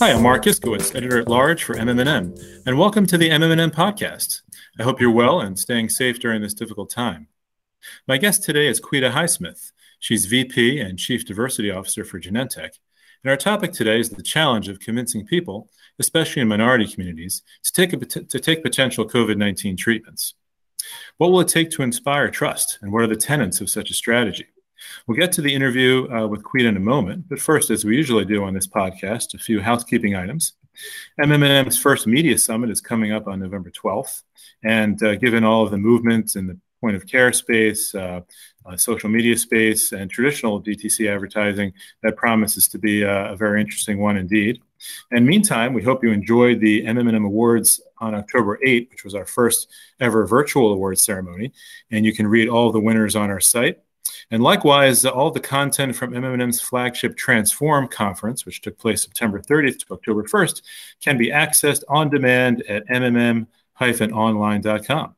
Hi, I'm Mark Iskowitz, editor at large for MMM, and welcome to the MMM podcast. I hope you're well and staying safe during this difficult time. My guest today is Quita Highsmith. She's VP and Chief Diversity Officer for Genentech. And our topic today is the challenge of convincing people, especially in minority communities, to take, a, to take potential COVID 19 treatments. What will it take to inspire trust, and what are the tenets of such a strategy? We'll get to the interview uh, with Quita in a moment, but first, as we usually do on this podcast, a few housekeeping items. MMM's first media summit is coming up on November 12th, and uh, given all of the movements in the point of care space, uh, uh social media space, and traditional DTC advertising, that promises to be a, a very interesting one indeed. And meantime, we hope you enjoyed the MMM Awards on October 8th, which was our first ever virtual awards ceremony. And you can read all the winners on our site. And likewise, all the content from MMM's flagship Transform conference, which took place September 30th to October 1st, can be accessed on demand at mmm-online.com.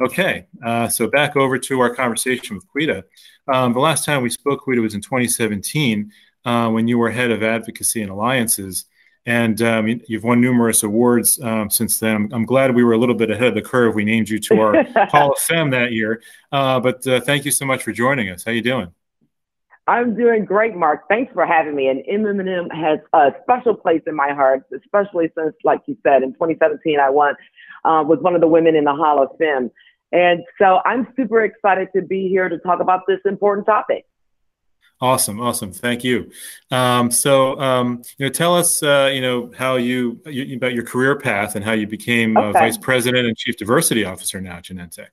Okay, uh, so back over to our conversation with Quita. Um, the last time we spoke, Quita, was in 2017 uh, when you were head of advocacy and alliances. And um, you've won numerous awards um, since then. I'm, I'm, glad we were a little bit ahead of the curve. We named you to our Hall of Fame that year. Uh, but uh, thank you so much for joining us. How you doing? I'm doing great, Mark. Thanks for having me. And MMM has a special place in my heart, especially since, like you said, in 2017 I won uh, was one of the women in the Hall of Fame. And so I'm super excited to be here to talk about this important topic. Awesome, awesome. Thank you. Um, so, um, you know, tell us, uh, you know, how you, you, about your career path and how you became okay. uh, vice president and chief diversity officer now at Genentech.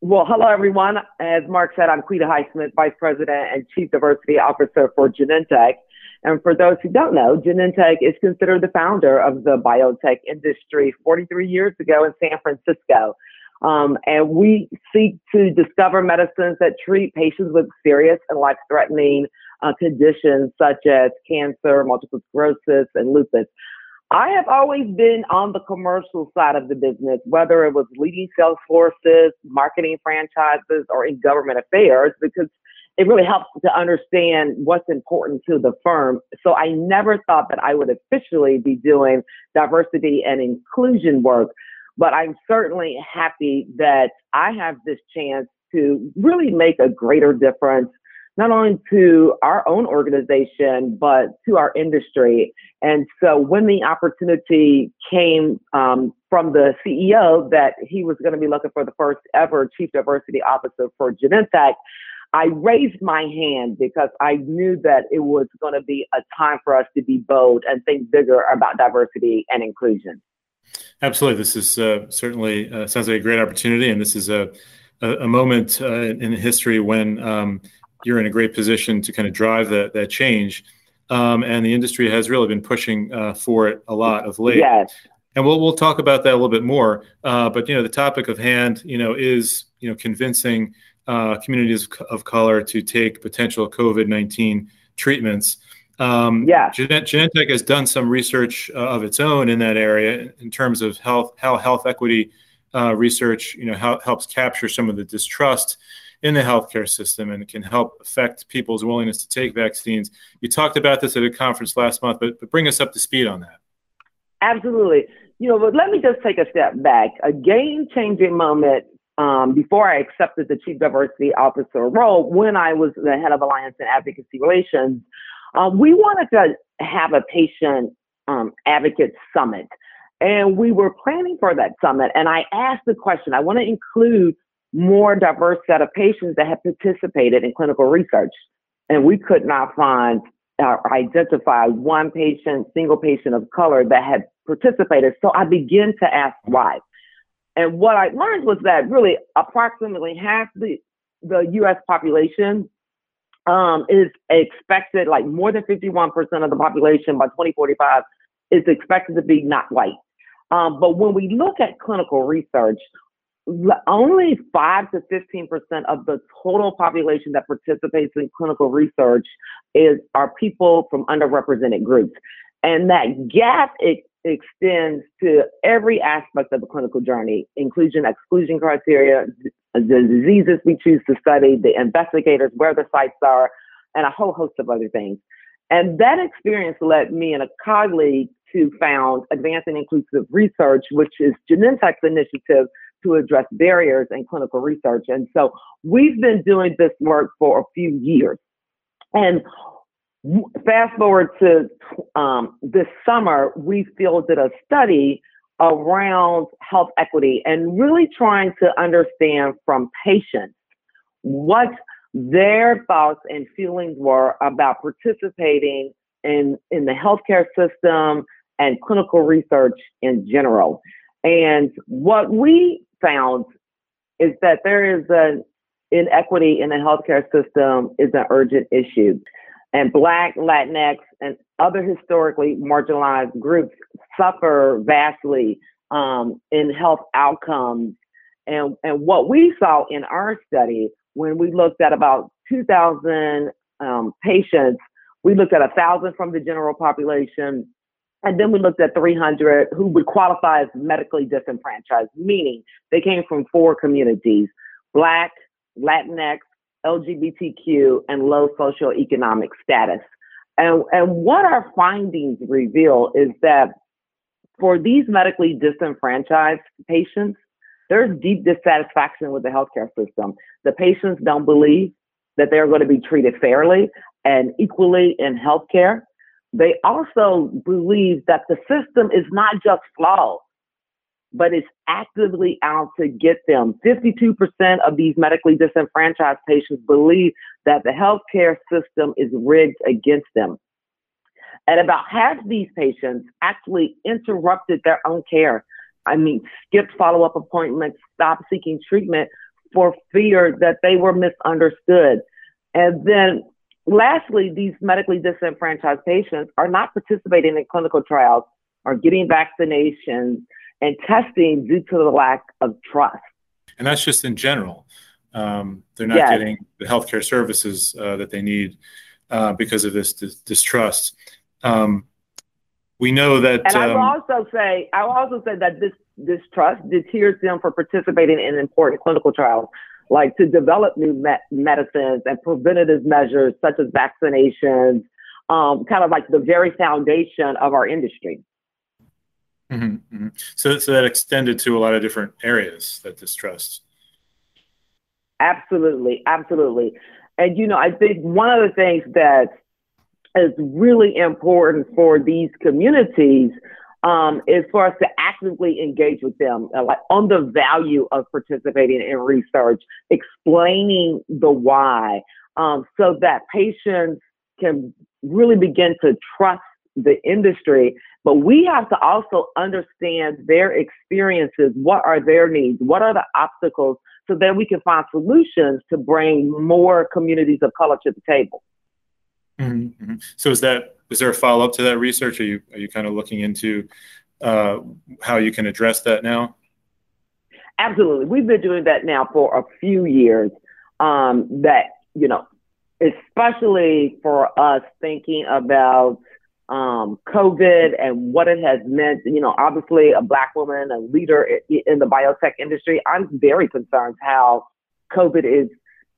Well, hello everyone. As Mark said, I'm Quita Highsmith, vice president and chief diversity officer for Genentech. And for those who don't know, Genentech is considered the founder of the biotech industry 43 years ago in San Francisco. Um, and we seek to discover medicines that treat patients with serious and life threatening uh, conditions such as cancer, multiple sclerosis, and lupus. I have always been on the commercial side of the business, whether it was leading sales forces, marketing franchises, or in government affairs, because it really helps to understand what's important to the firm. So I never thought that I would officially be doing diversity and inclusion work. But I'm certainly happy that I have this chance to really make a greater difference, not only to our own organization, but to our industry. And so when the opportunity came um, from the CEO that he was going to be looking for the first ever chief diversity officer for Genentech, I raised my hand because I knew that it was going to be a time for us to be bold and think bigger about diversity and inclusion. Absolutely. This is uh, certainly uh, sounds like a great opportunity, and this is a a, a moment uh, in history when um, you're in a great position to kind of drive that that change. Um, and the industry has really been pushing uh, for it a lot of late. Yes. And we'll we'll talk about that a little bit more. Uh, but you know, the topic of hand, you know, is you know convincing uh, communities of color to take potential COVID nineteen treatments. Um, yeah. Genentech has done some research uh, of its own in that area in terms of health, how health equity uh, research, you know, how helps capture some of the distrust in the healthcare system and can help affect people's willingness to take vaccines. You talked about this at a conference last month, but, but bring us up to speed on that. Absolutely. You know, but let me just take a step back. A game changing moment um, before I accepted the chief diversity officer role when I was the head of alliance and advocacy relations um, we wanted to have a patient um, advocate summit, and we were planning for that summit. And I asked the question: I want to include more diverse set of patients that have participated in clinical research, and we could not find or identify one patient, single patient of color that had participated. So I began to ask why. And what I learned was that really approximately half the the U.S. population um, is expected, like more than 51% of the population by 2045 is expected to be not white. Um, but when we look at clinical research, only 5 to 15% of the total population that participates in clinical research is are people from underrepresented groups. And that gap it extends to every aspect of the clinical journey inclusion, exclusion criteria, the diseases we choose to study, the investigators, where the sites are, and a whole host of other things. And that experience led me and a colleague to found Advancing Inclusive Research, which is Genentech's initiative to address barriers in clinical research. And so we've been doing this work for a few years. And fast forward to um, this summer, we fielded a study around health equity and really trying to understand from patients what their thoughts and feelings were about participating in, in the healthcare system and clinical research in general. And what we found is that there is an inequity in the healthcare system is an urgent issue. And Black, Latinx, and other historically marginalized groups suffer vastly um, in health outcomes. And, and what we saw in our study when we looked at about 2,000 um, patients, we looked at 1,000 from the general population, and then we looked at 300 who would qualify as medically disenfranchised, meaning they came from four communities Black, Latinx, LGBTQ, and low socioeconomic status. And, and what our findings reveal is that for these medically disenfranchised patients, there's deep dissatisfaction with the healthcare system. The patients don't believe that they're going to be treated fairly and equally in healthcare. They also believe that the system is not just flawed, but it's actively out to get them. 52% of these medically disenfranchised patients believe that the healthcare system is rigged against them. And about half these patients actually interrupted their own care. I mean, skipped follow up appointments, stopped seeking treatment for fear that they were misunderstood. And then lastly, these medically disenfranchised patients are not participating in clinical trials or getting vaccinations and testing due to the lack of trust. And that's just in general. Um, they're not yes. getting the healthcare services uh, that they need uh, because of this distrust. Um, we know that. And I will um, also say, I will also say that this distrust deters them from participating in important clinical trials like to develop new me- medicines and preventative measures such as vaccinations, um, kind of like the very foundation of our industry. Mm-hmm, mm-hmm. So, so that extended to a lot of different areas that distrust. Absolutely, absolutely. And you know, I think one of the things that is really important for these communities um, is for us to actively engage with them, uh, like on the value of participating in research, explaining the why, um, so that patients can really begin to trust the industry. But we have to also understand their experiences. What are their needs? What are the obstacles? So that we can find solutions to bring more communities of color to the table. Mm-hmm, mm-hmm. So is that is there a follow up to that research? Are you are you kind of looking into uh, how you can address that now? Absolutely, we've been doing that now for a few years. Um, that you know, especially for us thinking about um, COVID and what it has meant. You know, obviously a black woman, a leader in the biotech industry. I'm very concerned how COVID is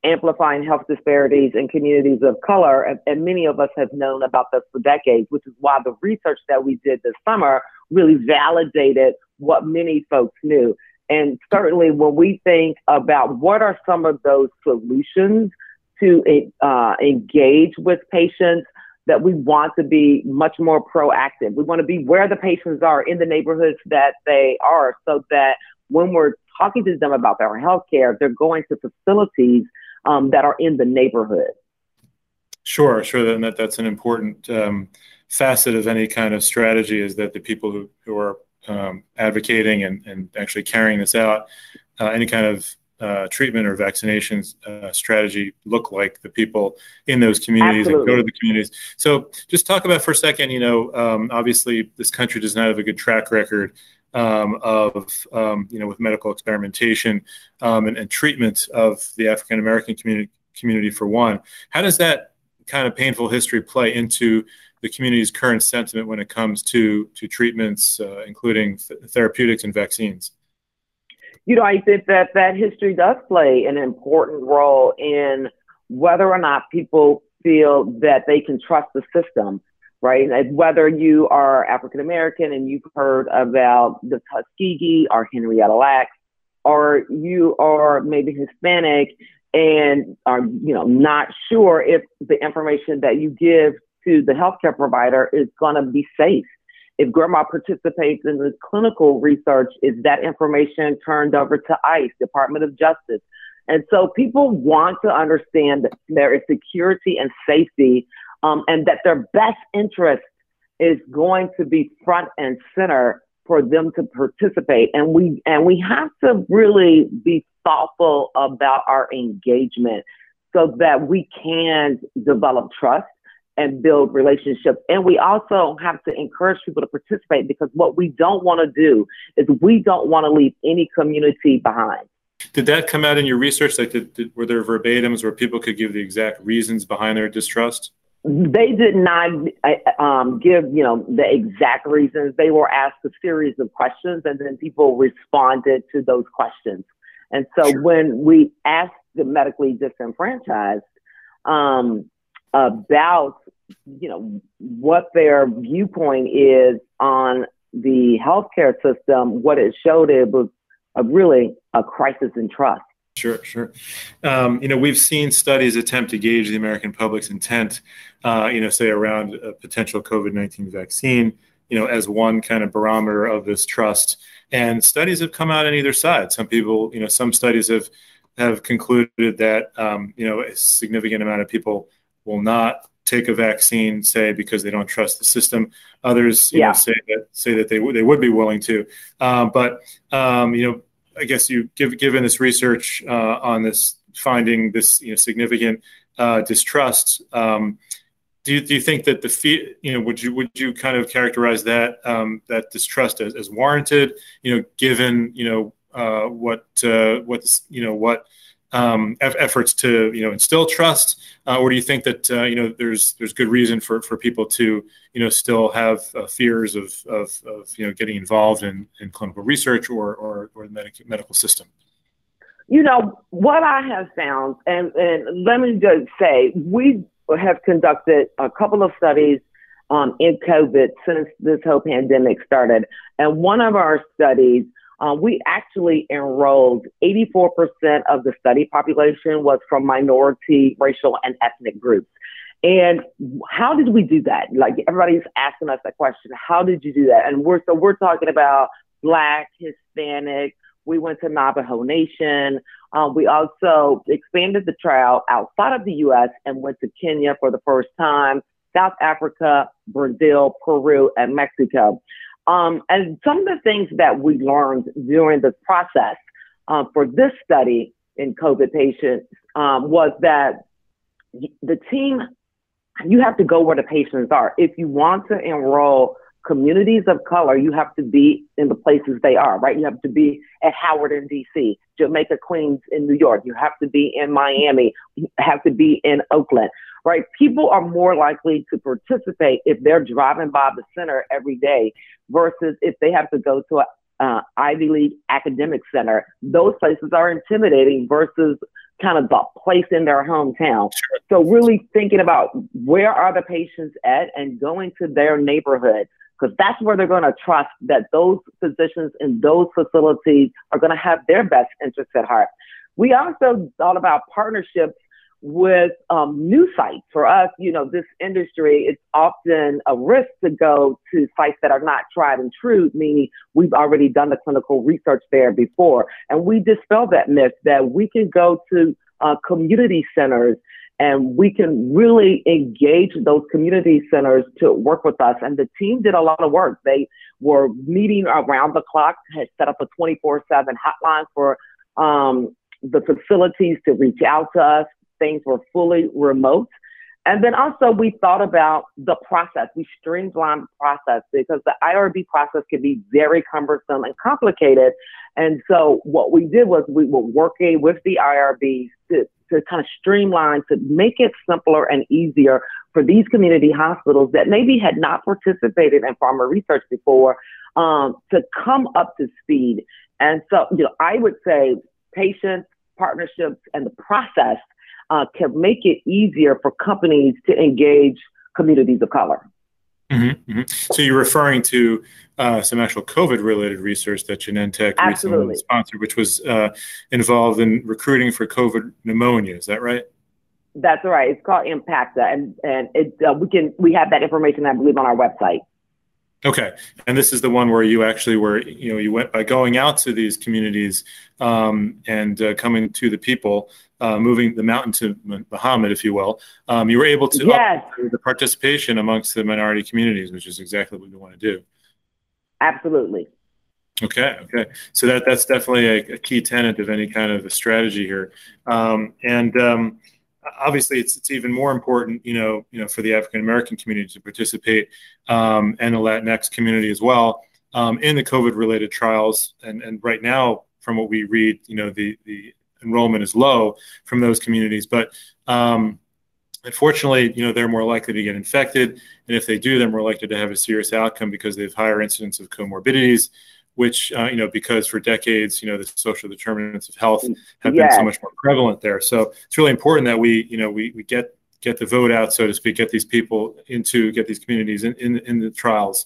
amplifying health disparities in communities of color. And, and, many of us have known about this for decades, which is why the research that we did this summer really validated what many folks knew. And certainly when we think about what are some of those solutions to uh, engage with patients, that we want to be much more proactive. We want to be where the patients are in the neighborhoods that they are so that when we're talking to them about their health care, they're going to facilities um, that are in the neighborhood. Sure, sure. And that, that's an important um, facet of any kind of strategy is that the people who, who are um, advocating and, and actually carrying this out, uh, any kind of uh, treatment or vaccinations uh, strategy look like the people in those communities Absolutely. and go to the communities. So just talk about for a second, you know, um, obviously this country does not have a good track record um, of um, you know with medical experimentation um, and, and, treatment of the African American community community for one. How does that kind of painful history play into the community's current sentiment when it comes to to treatments, uh, including th- therapeutics and vaccines? You know, I think that that history does play an important role in whether or not people feel that they can trust the system, right? And whether you are African American and you've heard about the Tuskegee or Henrietta Lacks, or you are maybe Hispanic and are you know not sure if the information that you give to the healthcare provider is going to be safe. If grandma participates in the clinical research, is that information turned over to ICE, Department of Justice? And so people want to understand that there is security and safety um, and that their best interest is going to be front and center for them to participate. And we and we have to really be thoughtful about our engagement so that we can develop trust and build relationships. And we also have to encourage people to participate because what we don't want to do is we don't want to leave any community behind. Did that come out in your research? Like, did, did, were there verbatims where people could give the exact reasons behind their distrust? They did not um, give, you know, the exact reasons. They were asked a series of questions, and then people responded to those questions. And so, sure. when we asked the medically disenfranchised um, about, you know, what their viewpoint is on the healthcare system, what it showed it was a really a crisis in trust. Sure, sure. Um, you know, we've seen studies attempt to gauge the American public's intent, uh, you know, say around a potential COVID 19 vaccine, you know, as one kind of barometer of this trust. And studies have come out on either side. Some people, you know, some studies have have concluded that, um, you know, a significant amount of people will not take a vaccine, say because they don't trust the system. Others, you yeah. know, say that say that they would they would be willing to. Um, but um, you know, I guess you give, given this research uh, on this finding this you know significant uh, distrust. Um, do you, do you think that the fee, you know would you would you kind of characterize that um, that distrust as, as warranted you know given you know uh, what uh, what you know what um, efforts to you know instill trust, uh, or do you think that uh, you know there's there's good reason for, for people to you know still have uh, fears of, of, of, you know getting involved in, in clinical research or or, or the medic- medical system? You know what I have found, and, and let me just say we have conducted a couple of studies um, in COVID since this whole pandemic started, and one of our studies um, we actually enrolled 84% of the study population was from minority, racial, and ethnic groups. And how did we do that? Like everybody's asking us that question. How did you do that? And we're so we're talking about Black, Hispanic. We went to Navajo Nation. Um, we also expanded the trial outside of the U.S. and went to Kenya for the first time, South Africa, Brazil, Peru, and Mexico. Um, and some of the things that we learned during the process uh, for this study in COVID patients um, was that the team, you have to go where the patients are. If you want to enroll communities of color, you have to be in the places they are, right? You have to be at Howard in DC, Jamaica Queens in New York. You have to be in Miami. You have to be in Oakland, right? People are more likely to participate if they're driving by the center every day versus if they have to go to a uh, Ivy League academic center. Those places are intimidating versus kind of the place in their hometown. So really thinking about where are the patients at and going to their neighborhood because that's where they're going to trust that those physicians in those facilities are going to have their best interests at heart. We also thought about partnerships with um, new sites. For us, you know, this industry, it's often a risk to go to sites that are not tried and true, meaning we've already done the clinical research there before. And we dispel that myth that we can go to uh, community centers and we can really engage those community centers to work with us. And the team did a lot of work. They were meeting around the clock, had set up a 24 7 hotline for um, the facilities to reach out to us things were fully remote. And then also we thought about the process. We streamlined the process because the IRB process can be very cumbersome and complicated. And so what we did was we were working with the IRBs to, to kind of streamline, to make it simpler and easier for these community hospitals that maybe had not participated in pharma research before um, to come up to speed. And so, you know, I would say patients, partnerships, and the process uh, can make it easier for companies to engage communities of color. Mm-hmm, mm-hmm. So you're referring to uh, some actual COVID-related research that Genentech Absolutely. recently sponsored, which was uh, involved in recruiting for COVID pneumonia. Is that right? That's right. It's called EMPACTA, and and it uh, we can we have that information I believe on our website. Okay, and this is the one where you actually were, you know, you went by going out to these communities um, and uh, coming to the people, uh, moving the mountain to Muhammad, if you will. Um, you were able to yes. the participation amongst the minority communities, which is exactly what we want to do. Absolutely. Okay. Okay. So that that's definitely a, a key tenet of any kind of a strategy here, um, and um, obviously it's, it's even more important, you know, you know, for the African American community to participate um, and the Latinx community as well um, in the COVID related trials. And, and right now, from what we read, you know, the, the enrollment is low from those communities. But um, unfortunately, you know, they're more likely to get infected. And if they do, they're more likely to have a serious outcome because they have higher incidence of comorbidities which uh, you know because for decades you know the social determinants of health have yes. been so much more prevalent there. So it's really important that we you know we, we get get the vote out so to speak get these people into get these communities in in, in the trials.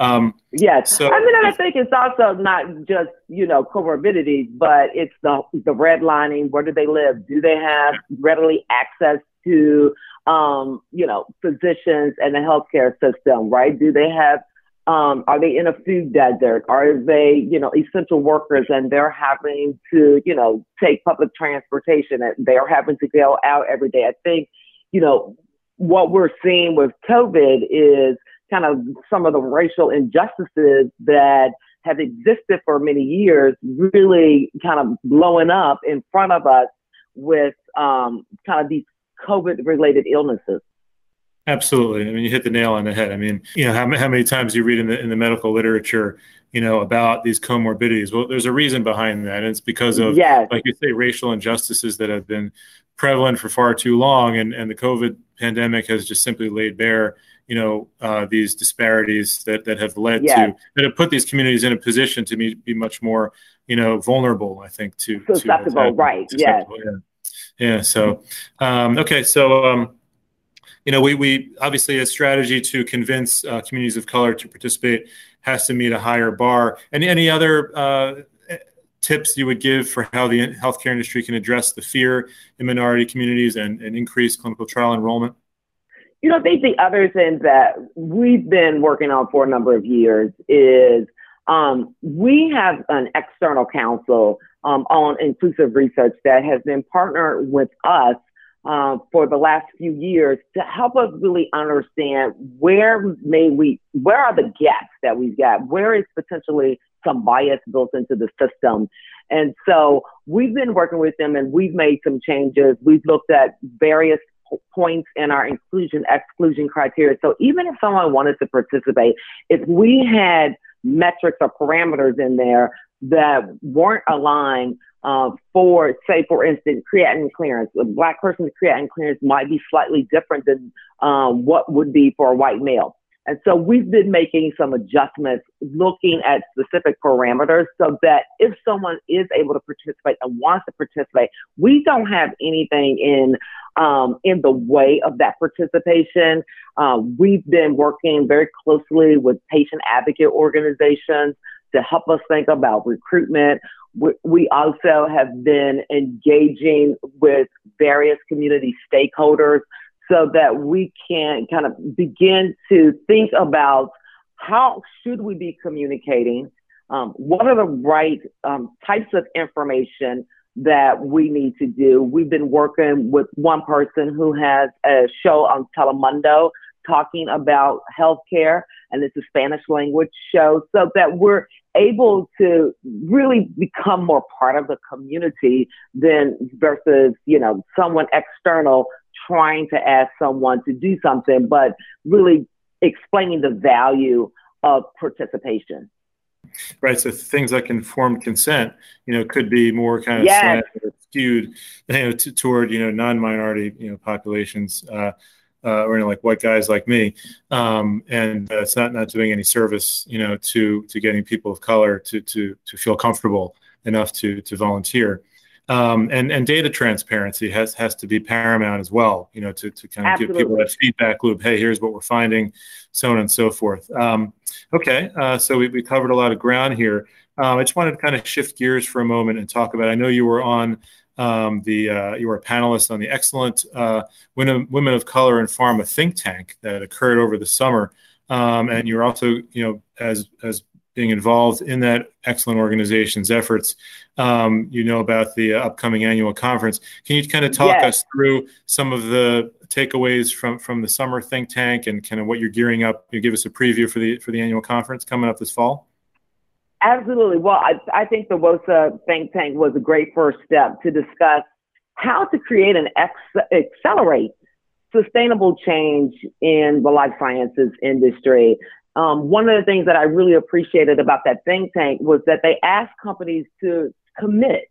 Um, yes. so i mean i think it's also not just you know comorbidities but it's the the redlining where do they live? Do they have readily access to um, you know physicians and the healthcare system right? Do they have um, are they in a food desert? Are they, you know, essential workers and they're having to, you know, take public transportation and they're having to go out every day? I think, you know, what we're seeing with COVID is kind of some of the racial injustices that have existed for many years really kind of blowing up in front of us with um, kind of these COVID related illnesses. Absolutely. I mean, you hit the nail on the head. I mean, you know, how, how many times you read in the in the medical literature, you know, about these comorbidities? Well, there's a reason behind that. And it's because of, yes. like you say, racial injustices that have been prevalent for far too long, and and the COVID pandemic has just simply laid bare, you know, uh, these disparities that that have led yes. to that have put these communities in a position to be, be much more, you know, vulnerable. I think to susceptible, to right? Susceptible, yes. Yeah. Yeah. So, um, okay. So. Um, you know, we, we obviously a strategy to convince uh, communities of color to participate has to meet a higher bar. And any other uh, tips you would give for how the healthcare industry can address the fear in minority communities and, and increase clinical trial enrollment? You know, I think the other thing that we've been working on for a number of years is um, we have an external council um, on inclusive research that has been partnered with us uh, for the last few years to help us really understand where may we, where are the gaps that we've got? Where is potentially some bias built into the system? And so we've been working with them and we've made some changes. We've looked at various points in our inclusion exclusion criteria. So even if someone wanted to participate, if we had metrics or parameters in there that weren't aligned uh, for, say, for instance, creatinine clearance. A black person's creatinine clearance might be slightly different than um, what would be for a white male. And so we've been making some adjustments looking at specific parameters so that if someone is able to participate and wants to participate, we don't have anything in um, in the way of that participation. Uh, we've been working very closely with patient advocate organizations to help us think about recruitment. We also have been engaging with various community stakeholders so that we can kind of begin to think about how should we be communicating? Um, what are the right um, types of information that we need to do? We've been working with one person who has a show on Telemundo talking about healthcare, and it's a Spanish language show, so that we're able to really become more part of the community than versus, you know, someone external trying to ask someone to do something, but really explaining the value of participation. right? So things like informed consent, you know, could be more kind of yes. skewed, you know, t- toward you know non-minority you know populations. Uh, uh, or you know, like white guys like me, um, and uh, it's not not doing any service, you know, to to getting people of color to to to feel comfortable enough to to volunteer. Um, and and data transparency has has to be paramount as well. You know, to to kind of Absolutely. give people that feedback loop. Hey, here's what we're finding, so on and so forth. Um, okay, uh, so we, we covered a lot of ground here. Um, I just wanted to kind of shift gears for a moment and talk about. I know you were on um, the uh, you were a panelist on the excellent uh, women women of color in pharma think tank that occurred over the summer, um, and you're also you know as as being involved in that excellent organization's efforts. Um, you know about the uh, upcoming annual conference. Can you kind of talk yes. us through some of the takeaways from from the summer think tank and kind of what you're gearing up? You give us a preview for the for the annual conference coming up this fall. Absolutely. Well, I, I think the WOSIP think tank was a great first step to discuss how to create and ex- accelerate sustainable change in the life sciences industry. Um, one of the things that I really appreciated about that think tank was that they asked companies to commit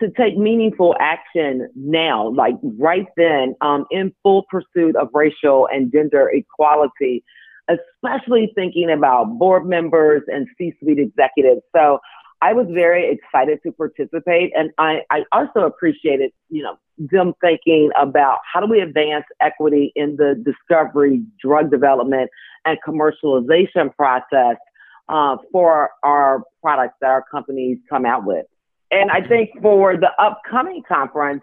to take meaningful action now, like right then, um, in full pursuit of racial and gender equality, especially thinking about board members and C-suite executives. So I was very excited to participate, and I, I also appreciated, you know, them thinking about how do we advance equity in the discovery, drug development, and commercialization process uh, for our products that our companies come out with. And I think for the upcoming conference,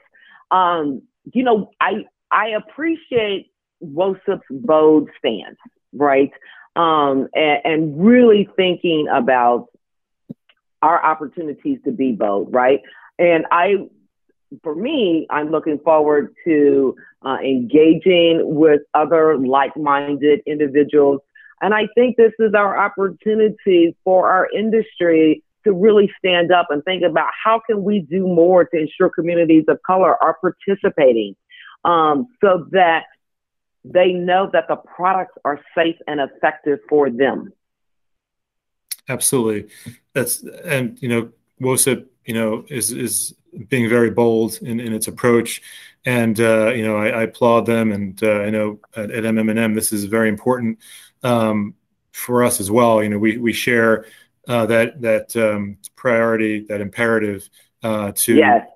um, you know, I I appreciate WOSIP's bold stance, right? Um, and, and really thinking about our opportunities to be bold, right? And I, for me, I'm looking forward to uh, engaging with other like-minded individuals. And I think this is our opportunity for our industry to really stand up and think about how can we do more to ensure communities of color are participating um, so that they know that the products are safe and effective for them. Absolutely. That's and you know, WOSIP, you know, is is being very bold in, in its approach. And uh, you know, I, I, applaud them and uh, I know at, at MMM this is very important um, for us as well. You know, we we share uh, that that um, priority, that imperative uh, to yes.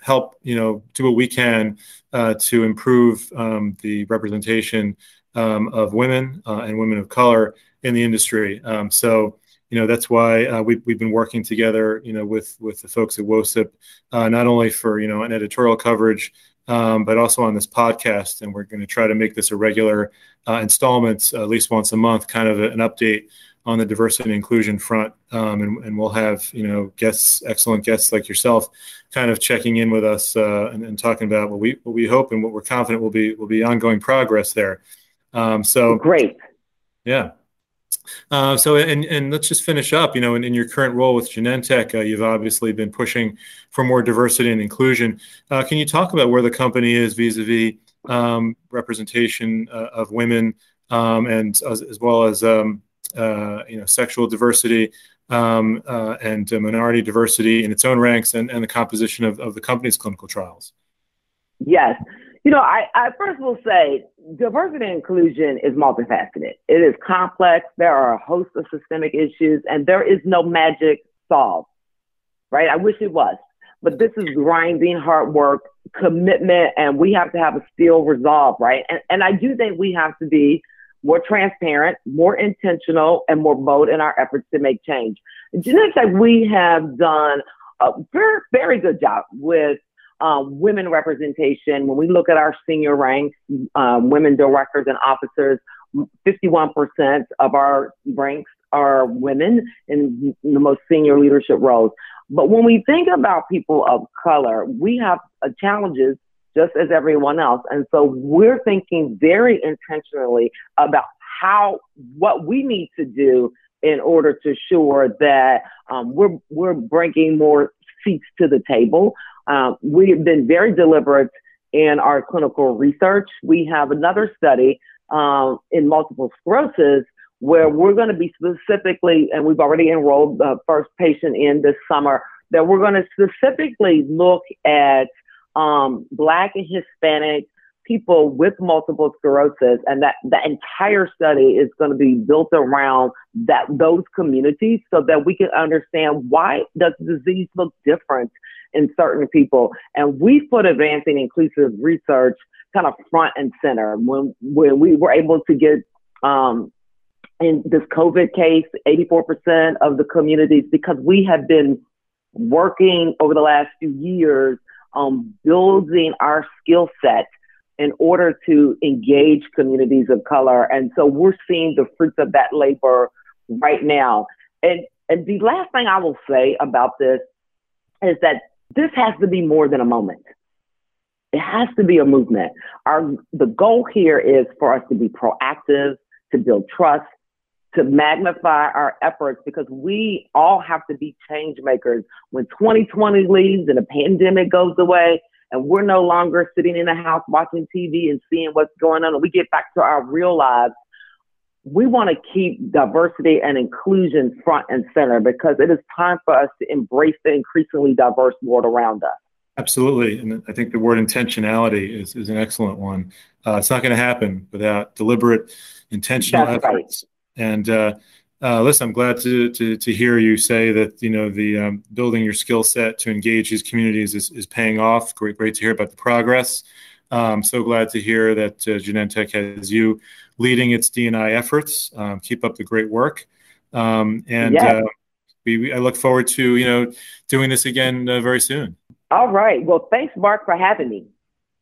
Help you know do what we can uh, to improve um, the representation um, of women uh, and women of color in the industry. Um, so you know that's why uh, we've, we've been working together you know with with the folks at WOSIP uh, not only for you know an editorial coverage um, but also on this podcast and we're going to try to make this a regular uh, installment at least once a month kind of a, an update on the diversity and inclusion front um, and, and we'll have you know guests excellent guests like yourself kind of checking in with us uh, and, and, talking about what we what we hope and what we're confident will be will be ongoing progress there um, so great yeah uh, so, and, and let's just finish up. You know, in, in your current role with Genentech, uh, you've obviously been pushing for more diversity and inclusion. Uh, can you talk about where the company is vis-a-vis um, representation uh, of women um, and as, as, well as um, you know sexual diversity um, uh, and minority diversity in its own ranks and, and the composition of, of the company's clinical trials? Yes. You know, I, I first will say diversity and inclusion is multifaceted. It is complex. There are a host of systemic issues, and there is no magic solve, right? I wish it was, but this is grinding, hard work, commitment, and we have to have a steel resolve, right? And, and I do think we have to be more transparent, more intentional, and more bold in our efforts to make change. Genentech, we have done a very, very good job with um, women representation, when we look at our senior ranks, um, women directors and officers, 51% of our ranks are women in the most senior leadership roles. But when we think about people of color, we have uh, challenges just as everyone else. And so we're thinking very intentionally about how, what we need to do in order to ensure that um, we're, we're bringing more seats to the table. Uh, we have been very deliberate in our clinical research. We have another study uh, in multiple sclerosis where we're going to be specifically, and we've already enrolled the first patient in this summer, that we're going to specifically look at um, Black and Hispanic people with multiple sclerosis, and that the entire study is going to be built around that those communities, so that we can understand why does disease look different in certain people. And we put advancing inclusive research kind of front and center when when we were able to get um, in this COVID case, 84% of the communities, because we have been working over the last few years on building our skill set in order to engage communities of color. And so we're seeing the fruits of that labor right now. And, and the last thing I will say about this is that this has to be more than a moment. It has to be a movement. Our, the goal here is for us to be proactive, to build trust, to magnify our efforts because we all have to be change makers. When 2020 leaves and the pandemic goes away and we're no longer sitting in the house watching TV and seeing what's going on and we get back to our real lives, we want to keep diversity and inclusion front and center because it is time for us to embrace the increasingly diverse world around us. Absolutely. And I think the word intentionality is, is an excellent one. Uh, it's not going to happen without deliberate, intentional That's efforts. And uh, uh, listen, I'm glad to, to, to hear you say that you know the um, building your skill set to engage these communities is, is paying off. Great, great to hear about the progress. I'm so glad to hear that uh, Genentech has you leading its DNI efforts. Um, keep up the great work, um, and uh, we, we, I look forward to you know doing this again uh, very soon. All right. Well, thanks, Mark, for having me.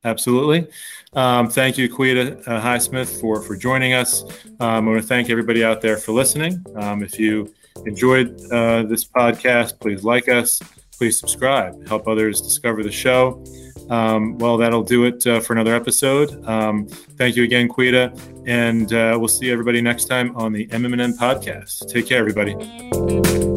Absolutely. Um, thank you, Quita uh, Highsmith, for, for joining us. Um, I want to thank everybody out there for listening. Um, if you enjoyed uh, this podcast, please like us, please subscribe, help others discover the show. Um, well, that'll do it uh, for another episode. Um, thank you again, Quita, and uh, we'll see everybody next time on the MMN podcast. Take care, everybody.